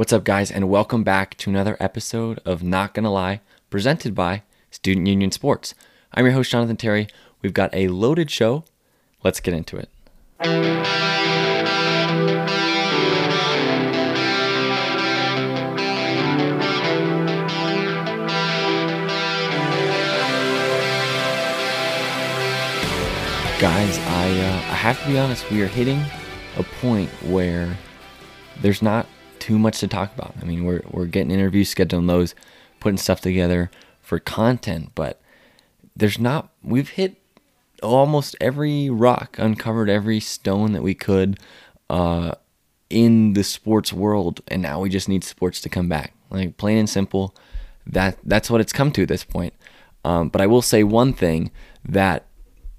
What's up, guys, and welcome back to another episode of Not Gonna Lie, presented by Student Union Sports. I'm your host, Jonathan Terry. We've got a loaded show. Let's get into it. Guys, I uh, I have to be honest. We are hitting a point where there's not too much to talk about. I mean, we're we're getting interviews, scheduling those, putting stuff together for content, but there's not. We've hit almost every rock, uncovered every stone that we could uh, in the sports world, and now we just need sports to come back. Like plain and simple, that that's what it's come to at this point. Um, but I will say one thing that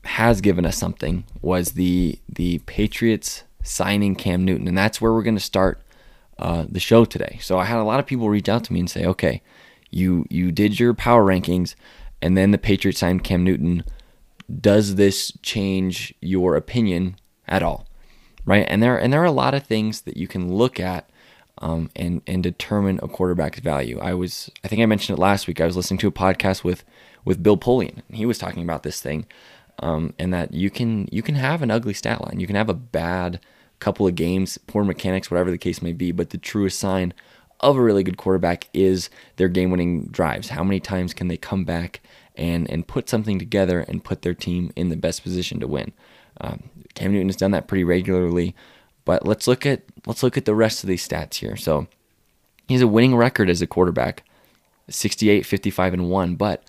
has given us something was the the Patriots signing Cam Newton, and that's where we're going to start uh, the show today. So I had a lot of people reach out to me and say, "Okay, you you did your power rankings, and then the Patriots signed Cam Newton. Does this change your opinion at all?" Right? And there and there are a lot of things that you can look at. Um, and and determine a quarterback's value. I was I think I mentioned it last week. I was listening to a podcast with with Bill Polian. And he was talking about this thing um, and that you can you can have an ugly stat line. You can have a bad couple of games, poor mechanics, whatever the case may be. But the truest sign of a really good quarterback is their game-winning drives. How many times can they come back and and put something together and put their team in the best position to win? Um, Cam Newton has done that pretty regularly. But let's look at let's look at the rest of these stats here. So he has a winning record as a quarterback, 68, 55, and one. But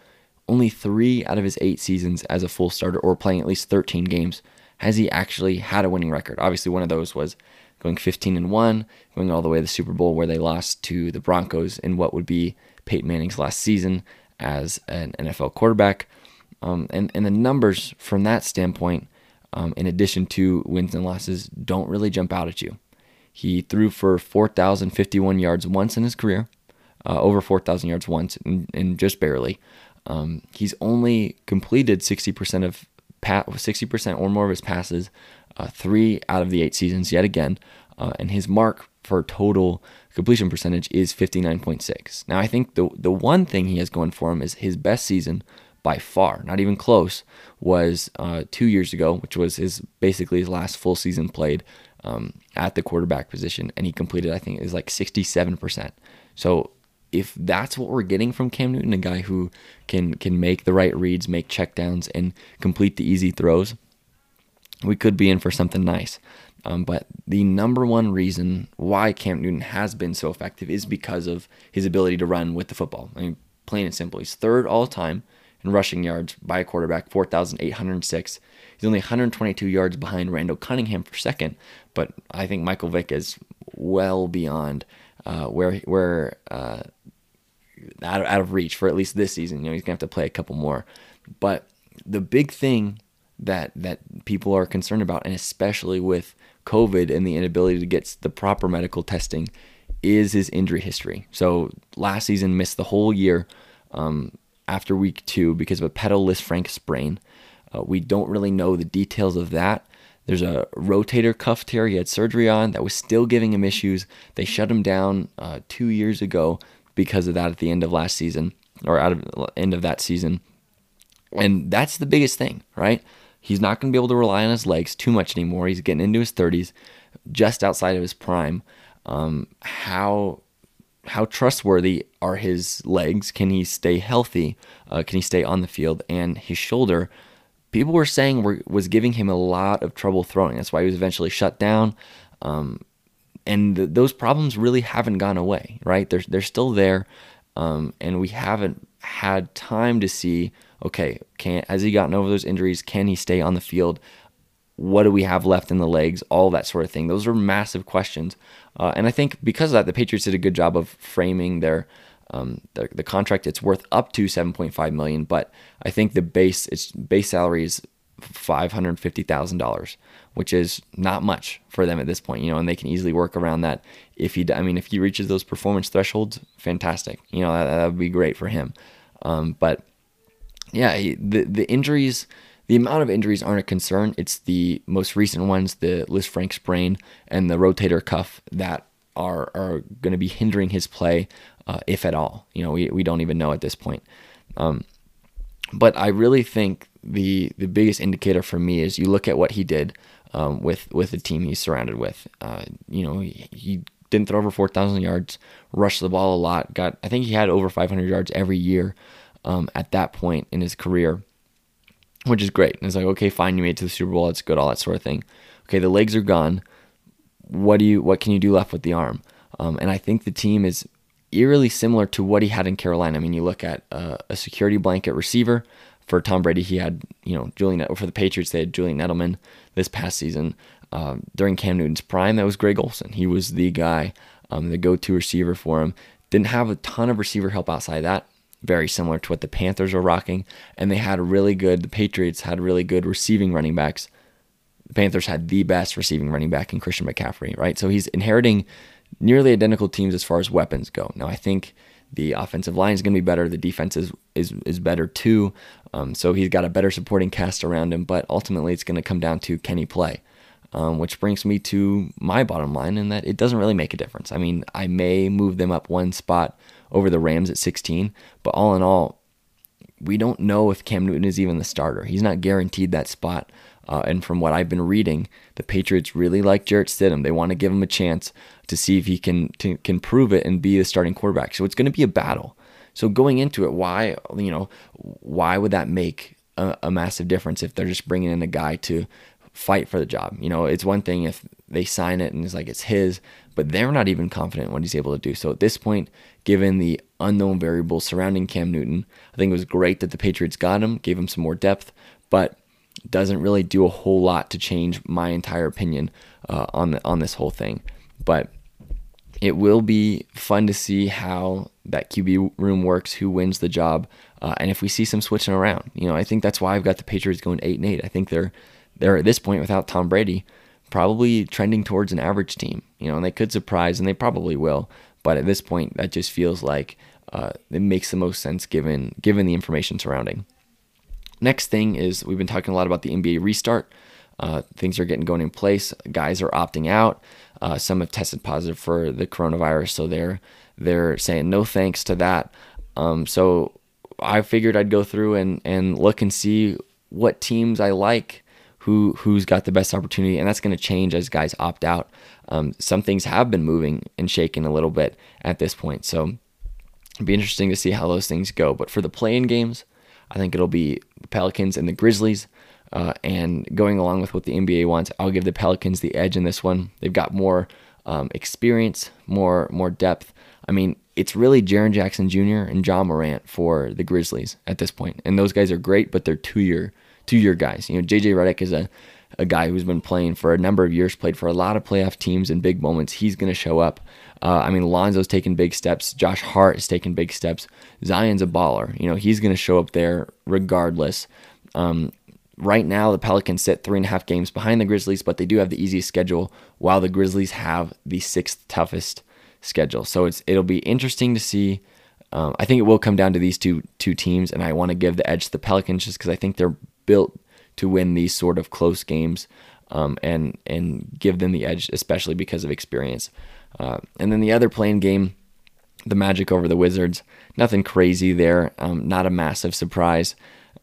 only three out of his eight seasons as a full starter or playing at least 13 games has he actually had a winning record. Obviously, one of those was going 15 and 1, going all the way to the Super Bowl where they lost to the Broncos in what would be Peyton Manning's last season as an NFL quarterback. Um, and, and the numbers from that standpoint, um, in addition to wins and losses, don't really jump out at you. He threw for 4,051 yards once in his career, uh, over 4,000 yards once, and, and just barely. Um, he's only completed 60% of 60% or more of his passes, uh, three out of the eight seasons yet again, uh, and his mark for total completion percentage is 59.6. Now I think the the one thing he has going for him is his best season by far, not even close, was uh, two years ago, which was his basically his last full season played um, at the quarterback position, and he completed I think is like 67%. So if that's what we're getting from Cam Newton, a guy who can can make the right reads, make checkdowns, and complete the easy throws, we could be in for something nice. Um, but the number one reason why Cam Newton has been so effective is because of his ability to run with the football. I mean, plain and simple, he's third all time in rushing yards by a quarterback, 4,806. He's only 122 yards behind Randall Cunningham for second, but I think Michael Vick is well beyond uh, where where uh, out of, out of reach for at least this season. You know, he's gonna have to play a couple more. But the big thing that that people are concerned about, and especially with COVID and the inability to get the proper medical testing, is his injury history. So last season missed the whole year um, after week two because of a pedal Lisfranc sprain. Uh, we don't really know the details of that. There's a rotator cuff tear he had surgery on that was still giving him issues. They shut him down uh, two years ago because of that at the end of last season or out of end of that season. And that's the biggest thing, right? He's not going to be able to rely on his legs too much anymore. He's getting into his 30s, just outside of his prime. Um, how how trustworthy are his legs? Can he stay healthy? Uh, can he stay on the field? And his shoulder, people were saying were, was giving him a lot of trouble throwing. That's why he was eventually shut down. Um, and th- those problems really haven't gone away, right? They're they're still there, um, and we haven't had time to see. Okay, can has he gotten over those injuries? Can he stay on the field? What do we have left in the legs? All that sort of thing. Those are massive questions, uh, and I think because of that, the Patriots did a good job of framing their um, the, the contract. It's worth up to 7.5 million, but I think the base its base salary is $550,000, which is not much for them at this point, you know, and they can easily work around that. If he, I mean, if he reaches those performance thresholds, fantastic. You know, that, would be great for him. Um, but yeah, he, the, the injuries, the amount of injuries aren't a concern. It's the most recent ones, the Lisfranc sprain and the rotator cuff that are are going to be hindering his play, uh, if at all. You know, we, we don't even know at this point. Um, but I really think the the biggest indicator for me is you look at what he did um, with with the team he's surrounded with. Uh, you know, he, he didn't throw over 4,000 yards, rushed the ball a lot. Got I think he had over 500 yards every year um, at that point in his career, which is great. And it's like, okay, fine, you made it to the Super Bowl. That's good, all that sort of thing. Okay, the legs are gone. What do you? What can you do left with the arm? Um, and I think the team is eerily similar to what he had in Carolina. I mean, you look at uh, a security blanket receiver for Tom Brady. He had, you know, Julian for the Patriots. They had Julian Edelman this past season. Um, during Cam Newton's prime, that was Greg Olsen. He was the guy, um, the go-to receiver for him. Didn't have a ton of receiver help outside that. Very similar to what the Panthers are rocking, and they had really good. The Patriots had really good receiving running backs. The Panthers had the best receiving running back in Christian McCaffrey, right? So he's inheriting nearly identical teams as far as weapons go. Now I think the offensive line is going to be better. The defense is is, is better too. Um, so he's got a better supporting cast around him. But ultimately, it's going to come down to can he play? Um, which brings me to my bottom line, in that it doesn't really make a difference. I mean, I may move them up one spot over the Rams at 16, but all in all, we don't know if Cam Newton is even the starter. He's not guaranteed that spot. Uh, and from what I've been reading, the Patriots really like Jarrett Stidham. They want to give him a chance to see if he can to, can prove it and be the starting quarterback. So it's going to be a battle. So going into it, why you know why would that make a, a massive difference if they're just bringing in a guy to fight for the job? You know, it's one thing if they sign it and it's like it's his, but they're not even confident in what he's able to do. So at this point, given the unknown variables surrounding Cam Newton, I think it was great that the Patriots got him, gave him some more depth, but doesn't really do a whole lot to change my entire opinion uh, on the, on this whole thing. But it will be fun to see how that QB room works, who wins the job, uh, and if we see some switching around. You know, I think that's why I've got the Patriots going eight and eight. I think they're they're at this point without Tom Brady, probably trending towards an average team. You know, and they could surprise, and they probably will. But at this point, that just feels like uh, it makes the most sense given given the information surrounding. Next thing is we've been talking a lot about the NBA restart. Uh, things are getting going in place. Guys are opting out. Uh, some have tested positive for the coronavirus, so they're they're saying no thanks to that. Um, so I figured I'd go through and and look and see what teams I like, who who's got the best opportunity, and that's going to change as guys opt out. Um, some things have been moving and shaking a little bit at this point, so it'd be interesting to see how those things go. But for the play-in games, I think it'll be the Pelicans and the Grizzlies. Uh, and going along with what the NBA wants, I'll give the Pelicans the edge in this one. They've got more um, experience, more more depth. I mean, it's really Jaren Jackson Jr. and John Morant for the Grizzlies at this point, and those guys are great, but they're two year two year guys. You know, JJ Redick is a a guy who's been playing for a number of years, played for a lot of playoff teams in big moments. He's going to show up. Uh, I mean, Lonzo's taking big steps. Josh Hart is taking big steps. Zion's a baller. You know, he's going to show up there regardless. Um, right now, the Pelicans sit three and a half games behind the Grizzlies, but they do have the easiest schedule, while the Grizzlies have the sixth toughest schedule. So it's it'll be interesting to see. Um, I think it will come down to these two two teams, and I want to give the edge to the Pelicans just because I think they're built to win these sort of close games, um, and and give them the edge, especially because of experience. Uh, and then the other play-in game, the Magic over the Wizards. Nothing crazy there. Um, not a massive surprise.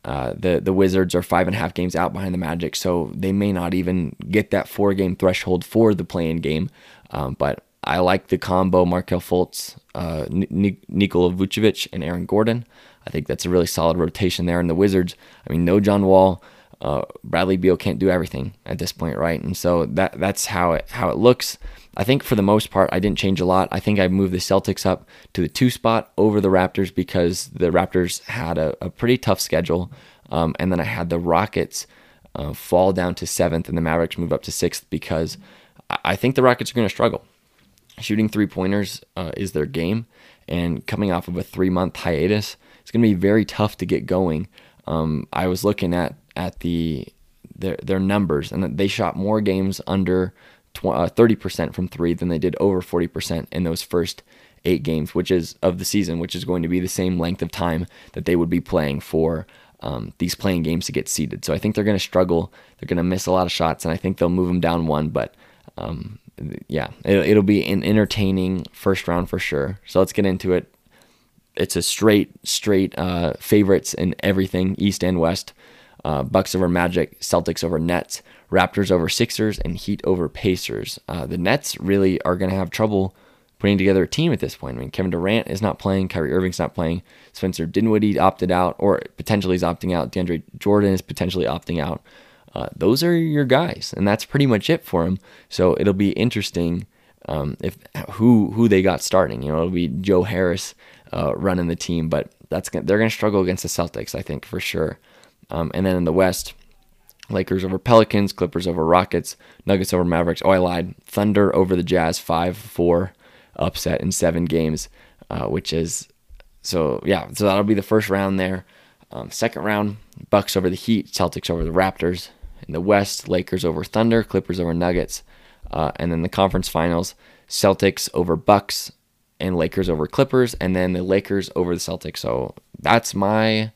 Uh, the the Wizards are five and a half games out behind the Magic, so they may not even get that four game threshold for the play-in game. Um, but I like the combo Markelle Fultz, uh, Nikola Vucevic, and Aaron Gordon. I think that's a really solid rotation there. And the Wizards, I mean, no John Wall. Uh, Bradley Beal can't do everything at this point, right? And so that that's how it how it looks. I think for the most part, I didn't change a lot. I think I moved the Celtics up to the two spot over the Raptors because the Raptors had a, a pretty tough schedule. Um, and then I had the Rockets uh, fall down to seventh and the Mavericks move up to sixth because I think the Rockets are going to struggle. Shooting three pointers uh, is their game. And coming off of a three month hiatus, it's going to be very tough to get going. Um, I was looking at, at the their, their numbers, and they shot more games under 30% uh, from three than they did over 40% in those first eight games, which is of the season, which is going to be the same length of time that they would be playing for um, these play-in games to get seeded. So I think they're going to struggle. They're going to miss a lot of shots, and I think they'll move them down one. But um, yeah, it, will be an entertaining first round for sure. So let's get into it. It's a straight, straight uh, favorites in everything, East and West. Uh, Bucks over Magic, Celtics over Nets, Raptors over Sixers, and Heat over Pacers. Uh, the Nets really are going to have trouble putting together a team at this point. I mean, Kevin Durant is not playing, Kyrie Irving's not playing, Spencer Dinwiddie opted out, or potentially is opting out. DeAndre Jordan is potentially opting out. Uh, those are your guys, and that's pretty much it for them. So it'll be interesting um, if who who they got starting. You know, it'll be Joe Harris uh, running the team, but that's they're going to struggle against the Celtics, I think for sure. Um, and then in the West, Lakers over Pelicans, Clippers over Rockets, Nuggets over Mavericks. Oh, I lied. Thunder over the Jazz, five four upset in seven games, uh, which is so yeah. So that'll be the first round there. Um, second round, Bucks over the Heat, Celtics over the Raptors. In the West, Lakers over Thunder, Clippers over Nuggets, uh, and then the conference finals, Celtics over Bucks, and Lakers over Clippers, and then the Lakers over the Celtics. So that's my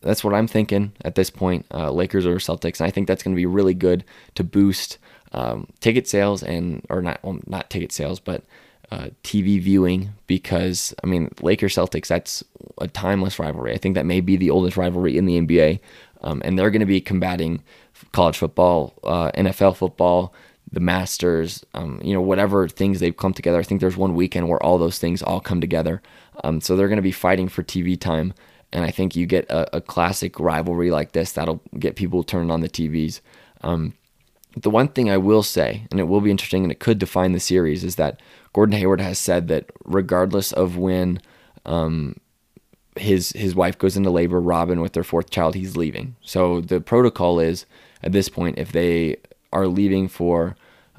that's what I'm thinking at this point. Uh, Lakers or Celtics, and I think that's going to be really good to boost um, ticket sales and or not well, not ticket sales, but uh, TV viewing because I mean Lakers Celtics that's a timeless rivalry. I think that may be the oldest rivalry in the NBA, um, and they're going to be combating college football, uh, NFL football, the Masters, um, you know whatever things they've come together. I think there's one weekend where all those things all come together. Um, so they're going to be fighting for TV time, and I think you get a, a, classic rivalry like this that'll get people turned on the TVs. Um, the one thing I will say, and it will be interesting, and it could define the series, is that Gordon Hayward has said that regardless of when um, his his wife goes into labor, Robyn with their fourth child, he's leaving. So the protocol is at this point, if they are leaving for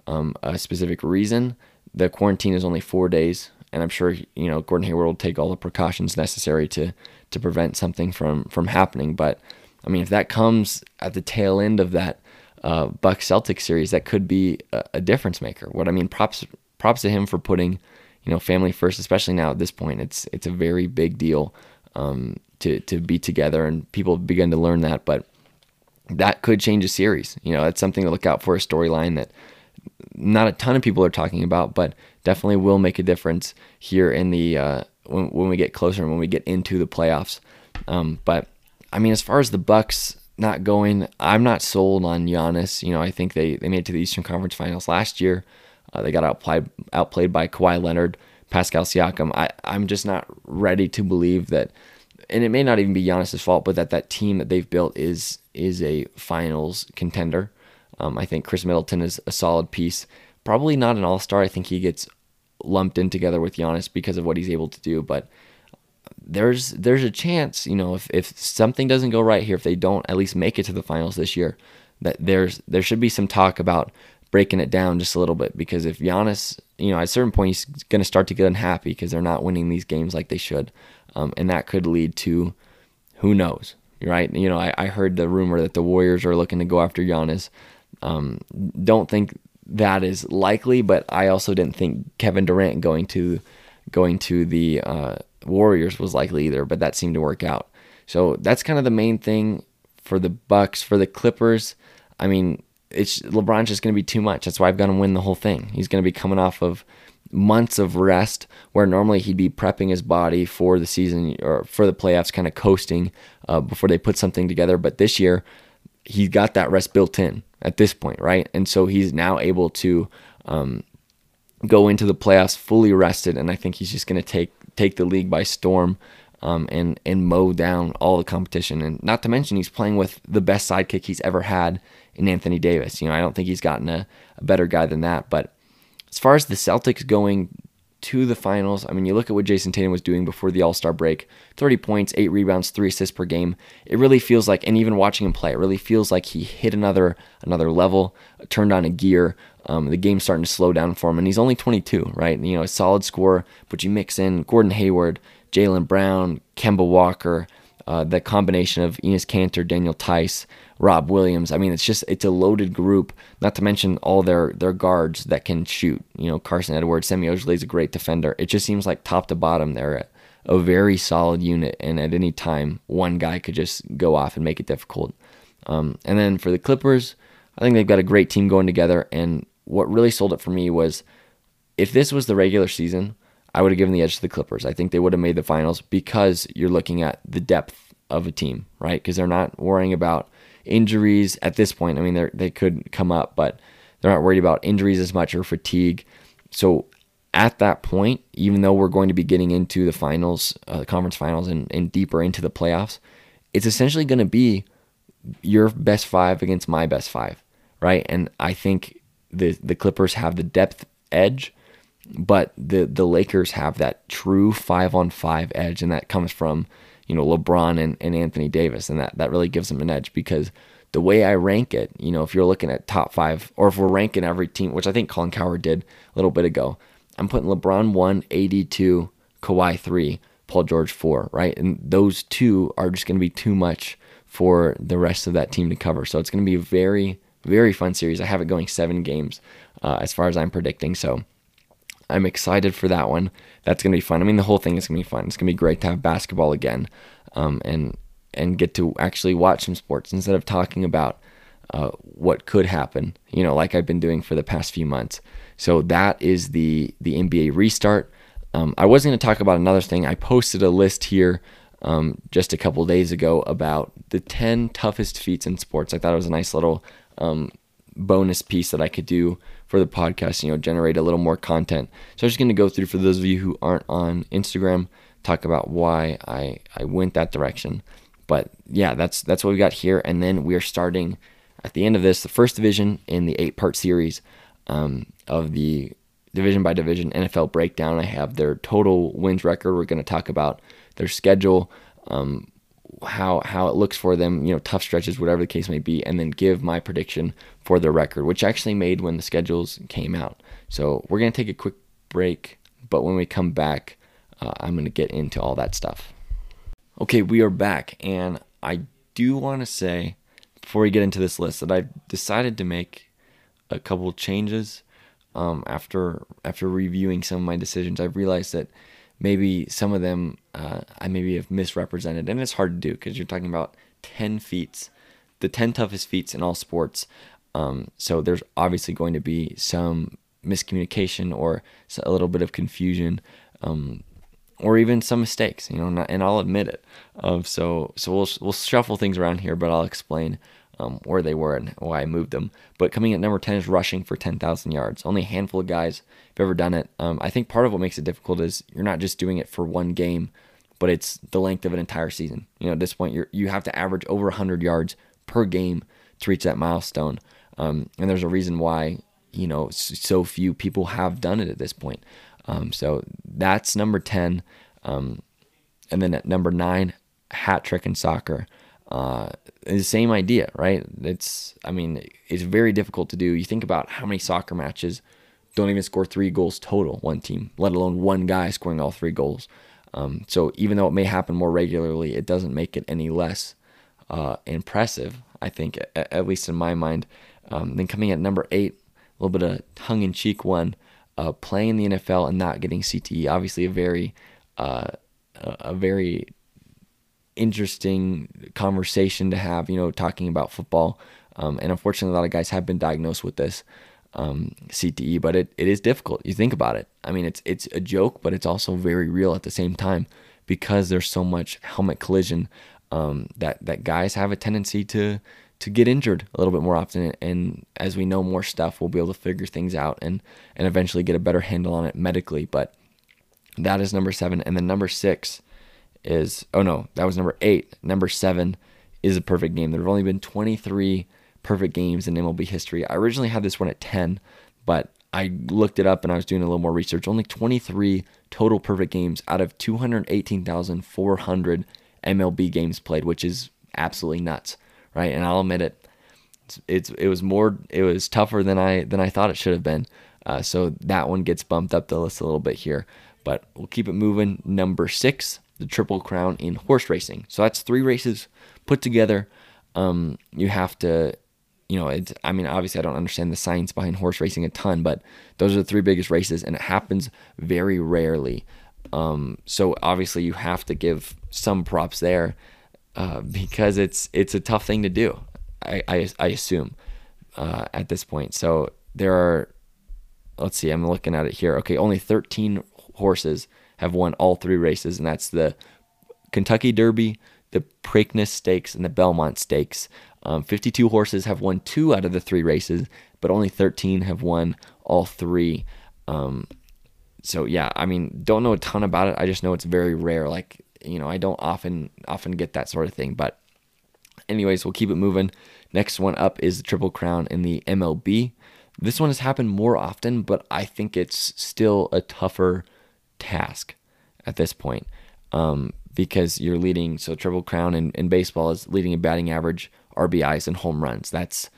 um, a specific reason, the quarantine is only four days, and I'm sure you know Gordon Hayward will take all the precautions necessary to to prevent something from from happening. But I mean, if that comes at the tail end of that uh, Buck Celtics series, that could be a, a difference maker. What I mean, props props to him for putting, you know, family first, especially now at this point. It's it's a very big deal um, to to be together, and people begin to learn that. But that could change a series. You know, it's something to look out for a storyline that not a ton of people are talking about, but definitely will make a difference here in the uh, when when we get closer and when we get into the playoffs. Um, but I mean, as far as the Bucks not going, I'm not sold on Giannis. You know, I think they they made it to the Eastern Conference Finals last year. Uh, they got outplayed outplayed by Kawhi Leonard, Pascal Siakam. I I'm just not ready to believe that, and it may not even be Giannis's fault, but that that team that they've built is is a Finals contender. Um, I think Khris Middleton is a solid piece. Probably not an All Star. I think he gets lumped in together with Giannis because of what he's able to do, but there's there's a chance, you know, if, if something doesn't go right here, if they don't at least make it to the finals this year, that there's there should be some talk about breaking it down just a little bit because if Giannis, you know, at a certain point he's going to start to get unhappy because they're not winning these games like they should, um, and that could lead to who knows, right? You know, I, I heard the rumor that the Warriors are looking to go after Giannis. Um, don't think that is likely, but I also didn't think Kevin Durant going to going to the uh, Warriors was likely either, but that seemed to work out. So that's kind of the main thing for the Bucks. For the Clippers, I mean, it's LeBron's just going to be too much. That's why I've got him win the whole thing. He's going to be coming off of months of rest where normally he'd be prepping his body for the season or for the playoffs, kind of coasting uh, before they put something together. But this year, he's got that rest built in at this point, right? And so he's now able to um, go into the playoffs fully rested, and I think he's just going to take take the league by storm. Um, and and mow down all the competition, and not to mention he's playing with the best sidekick he's ever had in Anthony Davis. You know, I don't think he's gotten a, a better guy than that. But as far as the Celtics going to the finals, I mean, you look at what Jayson Tatum was doing before the All Star break 30 points, 8 rebounds, 3 assists per game. It really feels like, and even watching him play, it really feels like he hit another another level, turned on a gear. Um, the game's starting to slow down for him, and he's only 22, right? You know, a solid score, but you mix in Gordon Hayward, Jaylen Brown, Kemba Walker, uh, the combination of Enes Kanter, Daniel Theis, Rob Williams. I mean, it's just it's a loaded group. Not to mention all their their guards that can shoot. You know, Carson Edwards, Semi Ojeleye is a great defender. It just seems like top to bottom they're a very solid unit, and at any time one guy could just go off and make it difficult. Um, and then for the Clippers, I think they've got a great team going together, and what really sold it for me was if this was the regular season, I would have given the edge to the Clippers. I think they would have made the finals because you're looking at the depth of a team, right? Because they're not worrying about injuries at this point. I mean, they they could come up, but they're not worried about injuries as much or fatigue. So at that point, even though we're going to be getting into the finals, uh, the conference finals, and, and deeper into the playoffs, it's essentially going to be your best five against my best five, right? And I think the the Clippers have the depth edge, but the the Lakers have that true five on five edge, and that comes from you know LeBron and, and Anthony Davis, and that that really gives them an edge because the way I rank it, you know, if you're looking at top five, or if we're ranking every team, which I think Colin Cowherd did a little bit ago, I'm putting LeBron one, AD two, Kawhi three, Paul George four, right? And those two are just going to be too much for the rest of that team to cover. So it's going to be a very, very fun series. I have it going seven games uh, as far as I'm predicting. So I'm excited for that one. That's going to be fun. I mean, the whole thing is going to be fun. It's going to be great to have basketball again um, and and get to actually watch some sports instead of talking about uh, what could happen, you know, like I've been doing for the past few months. So that is the the NBA restart. Um, I was going to talk about another thing. I posted a list here um, just a couple days ago about the 10 toughest feats in sports. I thought it was a nice little um, bonus piece that I could do for the podcast, you know, generate a little more content. So I'm just going to go through for those of you who aren't on Instagram, talk about why I, I went that direction. But yeah, that's that's what we got here. And then we are starting at the end of this, the first division in the eight part series um, of the division by division NFL breakdown. I have their total wins record. We're going to talk about their schedule, um, how how it looks for them, you know, tough stretches, whatever the case may be, and then give my prediction for their record, which I actually made when the schedules came out. So we're gonna take a quick break, but when we come back, uh, I'm gonna get into all that stuff. Okay, we are back, and I do want to say before we get into this list that I've decided to make a couple changes um, after after reviewing some of my decisions. I've realized that maybe some of them uh, I maybe have misrepresented, and it's hard to do because you're talking about ten feats, the ten toughest feats in all sports. Um, so there's obviously going to be some miscommunication or a little bit of confusion, um, or even some mistakes. You know, and I'll admit it. Of so so we'll we'll shuffle things around here, but I'll explain um, where they were and why I moved them. But coming at number 10 is rushing for 10,000 yards. Only a handful of guys have ever done it. Um, I think part of what makes it difficult is you're not just doing it for one game, but it's the length of an entire season. You know, at this point, you you have to average over 100 yards per game to reach that milestone. Um, and there's a reason why, you know, so few people have done it at this point. Um, so that's number 10. Um, and then at number nine, hat trick in soccer uh, the same idea, right? It's, I mean, it's very difficult to do. You think about how many soccer matches don't even score three goals total, one team, let alone one guy scoring all three goals. Um, so even though it may happen more regularly, it doesn't make it any less uh, impressive, I think, at, at, least in my mind. Um, then coming at number eight, a little bit of tongue in cheek one, uh, playing in the NFL and not getting CTE. Obviously, a very, uh, a very interesting conversation to have, you know, talking about football. Um, and unfortunately, a lot of guys have been diagnosed with this um, CTE, but it, it is difficult. You think about it. I mean, it's it's a joke, but it's also very real at the same time because there's so much helmet collision um, that that guys have a tendency to to get injured a little bit more often. And as we know more stuff, we'll be able to figure things out and and eventually get a better handle on it medically. But that is number seven, and then number six is oh no, that was number eight. Number seven is a perfect game. There have only been 23 perfect games in MLB history. I originally had this one at 10, but I looked it up and I was doing a little more research. Only 23 total perfect games out of 218,400 MLB games played, which is absolutely nuts, right? And I'll admit it, it's, it was more it was tougher than I than I thought it should have been. Uh, so that one gets bumped up the list a little bit here, but we'll keep it moving. Number six the Triple Crown in horse racing. So that's three races put together. Um, you have to, you know, it's, I mean, obviously I don't understand the science behind horse racing a ton, but those are the three biggest races, and it happens very rarely. Um, so obviously you have to give some props there uh, because it's it's a tough thing to do. I I, I assume uh, at this point. So there are let's see, I'm looking at it here. Okay, only 13 horses have won all three races, and that's the Kentucky Derby, the Preakness Stakes, and the Belmont Stakes. Um, 52 horses have won two out of the three races, but only 13 have won all three. Um, so yeah, I mean, don't know a ton about it. I just know it's very rare. Like you know, I don't often often get that sort of thing. But anyways, we'll keep it moving. Next one up is the Triple Crown in the MLB. This one has happened more often, but I think it's still a tougher task at this point um, because you're leading. So Triple Crown in, in baseball is leading a batting average, RBIs, and home runs. That's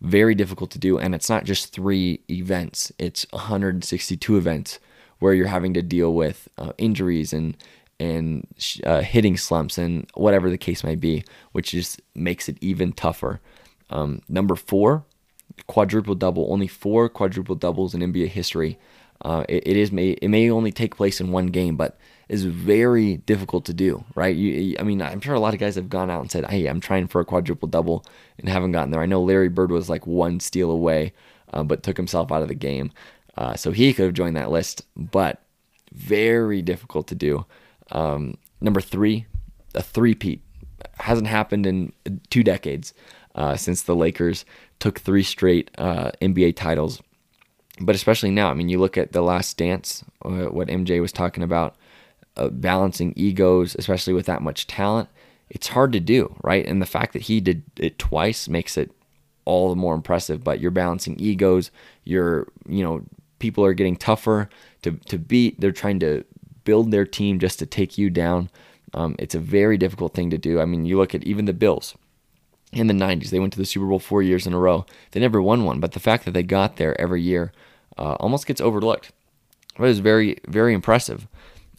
very difficult to do, and it's not just three events; it's 162 events where you're having to deal with uh, injuries and and uh, hitting slumps and whatever the case may be, which just makes it even tougher. Um, number four, quadruple double. Only four quadruple doubles in NBA history. Uh, it, it is may it may only take place in one game, but is very difficult to do. Right? You, I mean, I'm sure a lot of guys have gone out and said, "Hey, I'm trying for a quadruple double," and haven't gotten there. I know Larry Bird was like one steal away, uh, but took himself out of the game, uh, so he could have joined that list, but very difficult to do. Um, number three, a three-peat hasn't happened in two decades uh, since the Lakers took three straight uh, NBA titles. But especially now, I mean, you look at the Last Dance, uh, what MJ was talking about, uh, balancing egos, especially with that much talent. It's hard to do, right? And the fact that he did it twice makes it all the more impressive. But you're balancing egos. You're, you know, people are getting tougher to to beat. They're trying to build their team just to take you down. Um, it's a very difficult thing to do. I mean, you look at even the Bills in the 90s. They went to the Super Bowl four years in a row. They never won one, but the fact that they got there every year uh, almost gets overlooked. But It was very, very impressive.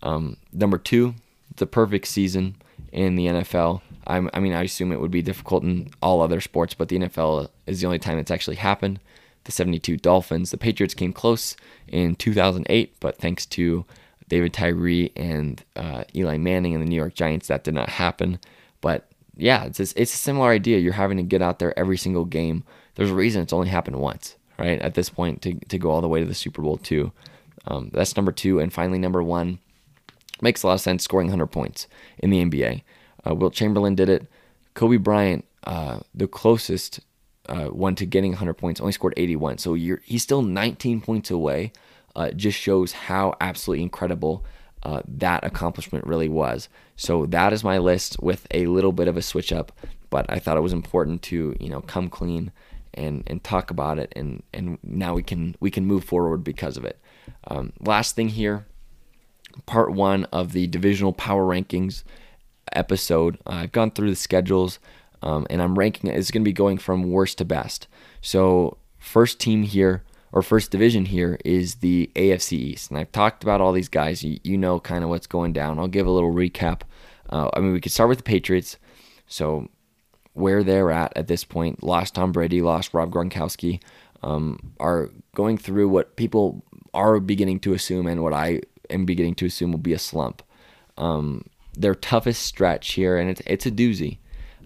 Um, number two, the perfect season in the NFL. I'm, i mean, I assume it would be difficult in all other sports, but the NFL is the only time it's actually happened. The 72 Dolphins. The Patriots came close in 2008, but thanks to David Tyree and uh, Eli Manning and the New York Giants, that did not happen. But yeah, it's a, it's a similar idea. You're having to get out there every single game. There's a reason it's only happened once, right? At this point, to, to go all the way to the Super Bowl two. Um, that's number two, and finally number one makes a lot of sense. Scoring 100 points in the NBA. Uh, Wilt Chamberlain did it. Kobe Bryant, uh, the closest uh, one to getting 100 points, only scored 81. So he's still 19 points away. Uh, just shows how absolutely incredible uh, that accomplishment really was. So that is my list with a little bit of a switch up, but I thought it was important to you know come clean and and talk about it, and and now we can we can move forward because of it. Um, last thing here, part one of the divisional power rankings episode. Uh, I've gone through the schedules, um, and I'm ranking. It's going to be going from worst to best. So first team here or first division here is the AFC East. And I've talked about all these guys. You, you know kind of what's going down. I'll give a little recap. Uh, I mean, we could start with the Patriots. So where they're at at this point, lost Tom Brady, lost Rob Gronkowski, um, are going through what people are beginning to assume and what I am beginning to assume will be a slump. Um, their toughest stretch here, and it's, it's a doozy,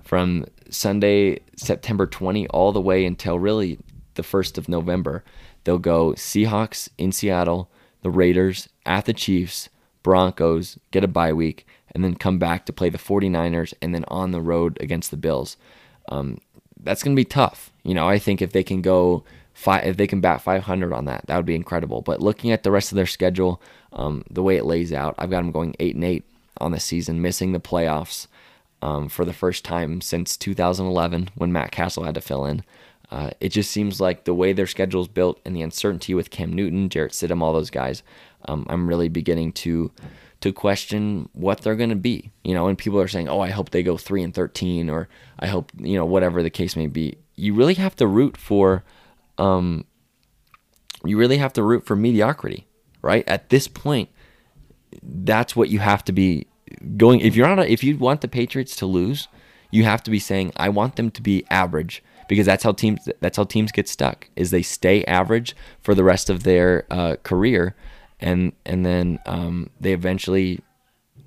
from Sunday, September 20, all the way until really the 1st of November. They'll go Seahawks in Seattle, the Raiders at the Chiefs, Broncos, get a bye week, and then come back to play the 49ers and then on the road against the Bills. Um, that's going to be tough. You know, I think if they can go five, if they can bat 500 on that, that would be incredible. But looking at the rest of their schedule, um, the way it lays out, I've got them going eight and eight on the season, missing the playoffs um, for the first time since 2011 when Matt Cassel had to fill in. Uh, it just seems like the way their schedule is built and the uncertainty with Cam Newton, Jarrett Stidham, all those guys, um, I'm really beginning to to question what they're going to be. You know, and people are saying, "Oh, I hope they go three and 13," or "I hope you know whatever the case may be." You really have to root for, um, you really have to root for mediocrity, right? At this point, that's what you have to be going. If you're on, a, if you want the Patriots to lose, you have to be saying, "I want them to be average." Because that's how teams that's how teams get stuck is they stay average for the rest of their uh, career, and and then um, they eventually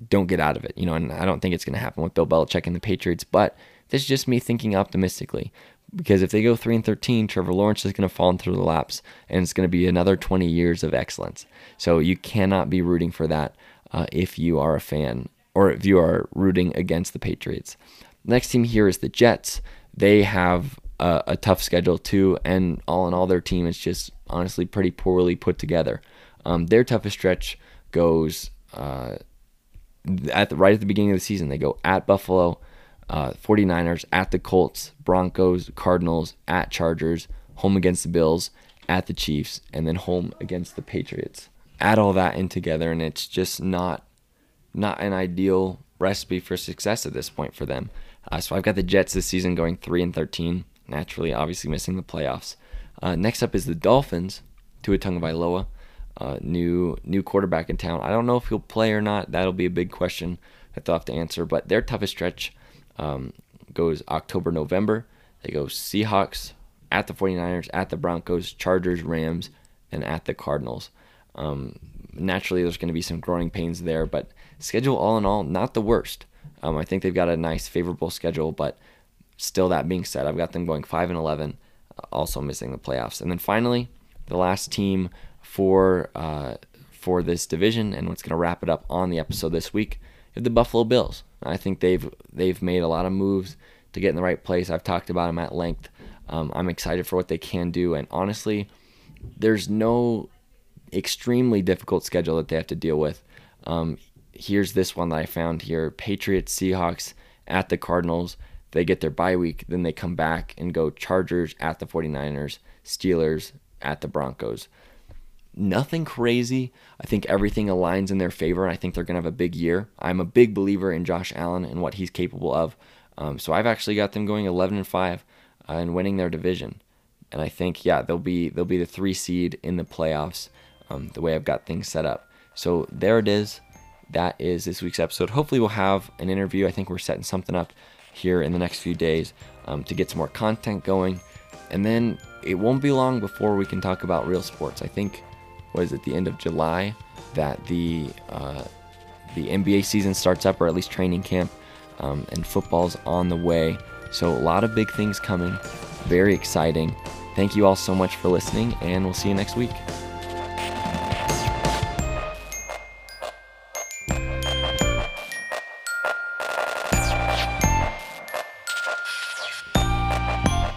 don't get out of it. You know, and I don't think it's going to happen with Bill Belichick and the Patriots, but this is just me thinking optimistically. because if they go 3 and 13, Trevor Lawrence is going to fall into the laps and it's going to be another 20 years of excellence. So you cannot be rooting for that uh, if you are a fan or if you are rooting against the Patriots. Next team here is the Jets. They have a, a tough schedule too, and all in all, their team is just honestly pretty poorly put together. Um, their toughest stretch goes uh, at the, right at the beginning of the season. They go at Buffalo, uh, 49ers, at the Colts, Broncos, Cardinals, at Chargers, home against the Bills, at the Chiefs, and then home against the Patriots. Add all that in together, and it's just not not an ideal recipe for success at this point for them. Uh, so I've got the Jets this season going three and 13. Naturally, obviously missing the playoffs. Uh, next up is the Dolphins. Tua Tagovailoa, uh, new new quarterback in town. I don't know if he'll play or not. That'll be a big question that they'll have to answer. But their toughest stretch um, goes October, November. They go Seahawks at the 49ers, at the Broncos, Chargers, Rams, and at the Cardinals. Um, naturally, there's going to be some growing pains there, but schedule all in all, not the worst. Um, I think they've got a nice, favorable schedule, but still, that being said, I've got them going 5 and 11, uh, also missing the playoffs. And then finally, the last team for uh, for this division, and what's going to wrap it up on the episode this week, is the Buffalo Bills. I think they've they've made a lot of moves to get in the right place. I've talked about them at length. Um, I'm excited for what they can do, and honestly, there's no extremely difficult schedule that they have to deal with. Um, here's this one that I found here: Patriots, Seahawks at the Cardinals. They get their bye week, then they come back and go Chargers at the 49ers, Steelers at the Broncos. Nothing crazy. I think everything aligns in their favor. I think they're going to have a big year. I'm a big believer in Josh Allen and what he's capable of. Um, so I've actually got them going 11 and 5 uh, and winning their division. And I think yeah, they'll be they'll be the 3 seed in the playoffs um, the way I've got things set up. So there it is. That is this week's episode. Hopefully we'll have an interview. I think we're setting something up here in the next few days um, to get some more content going. And then it won't be long before we can talk about real sports. I think was at the end of July that the uh, the NBA season starts up, or at least training camp, um, and football's on the way. So a lot of big things coming. Very exciting. Thank you all so much for listening, and we'll see you next week.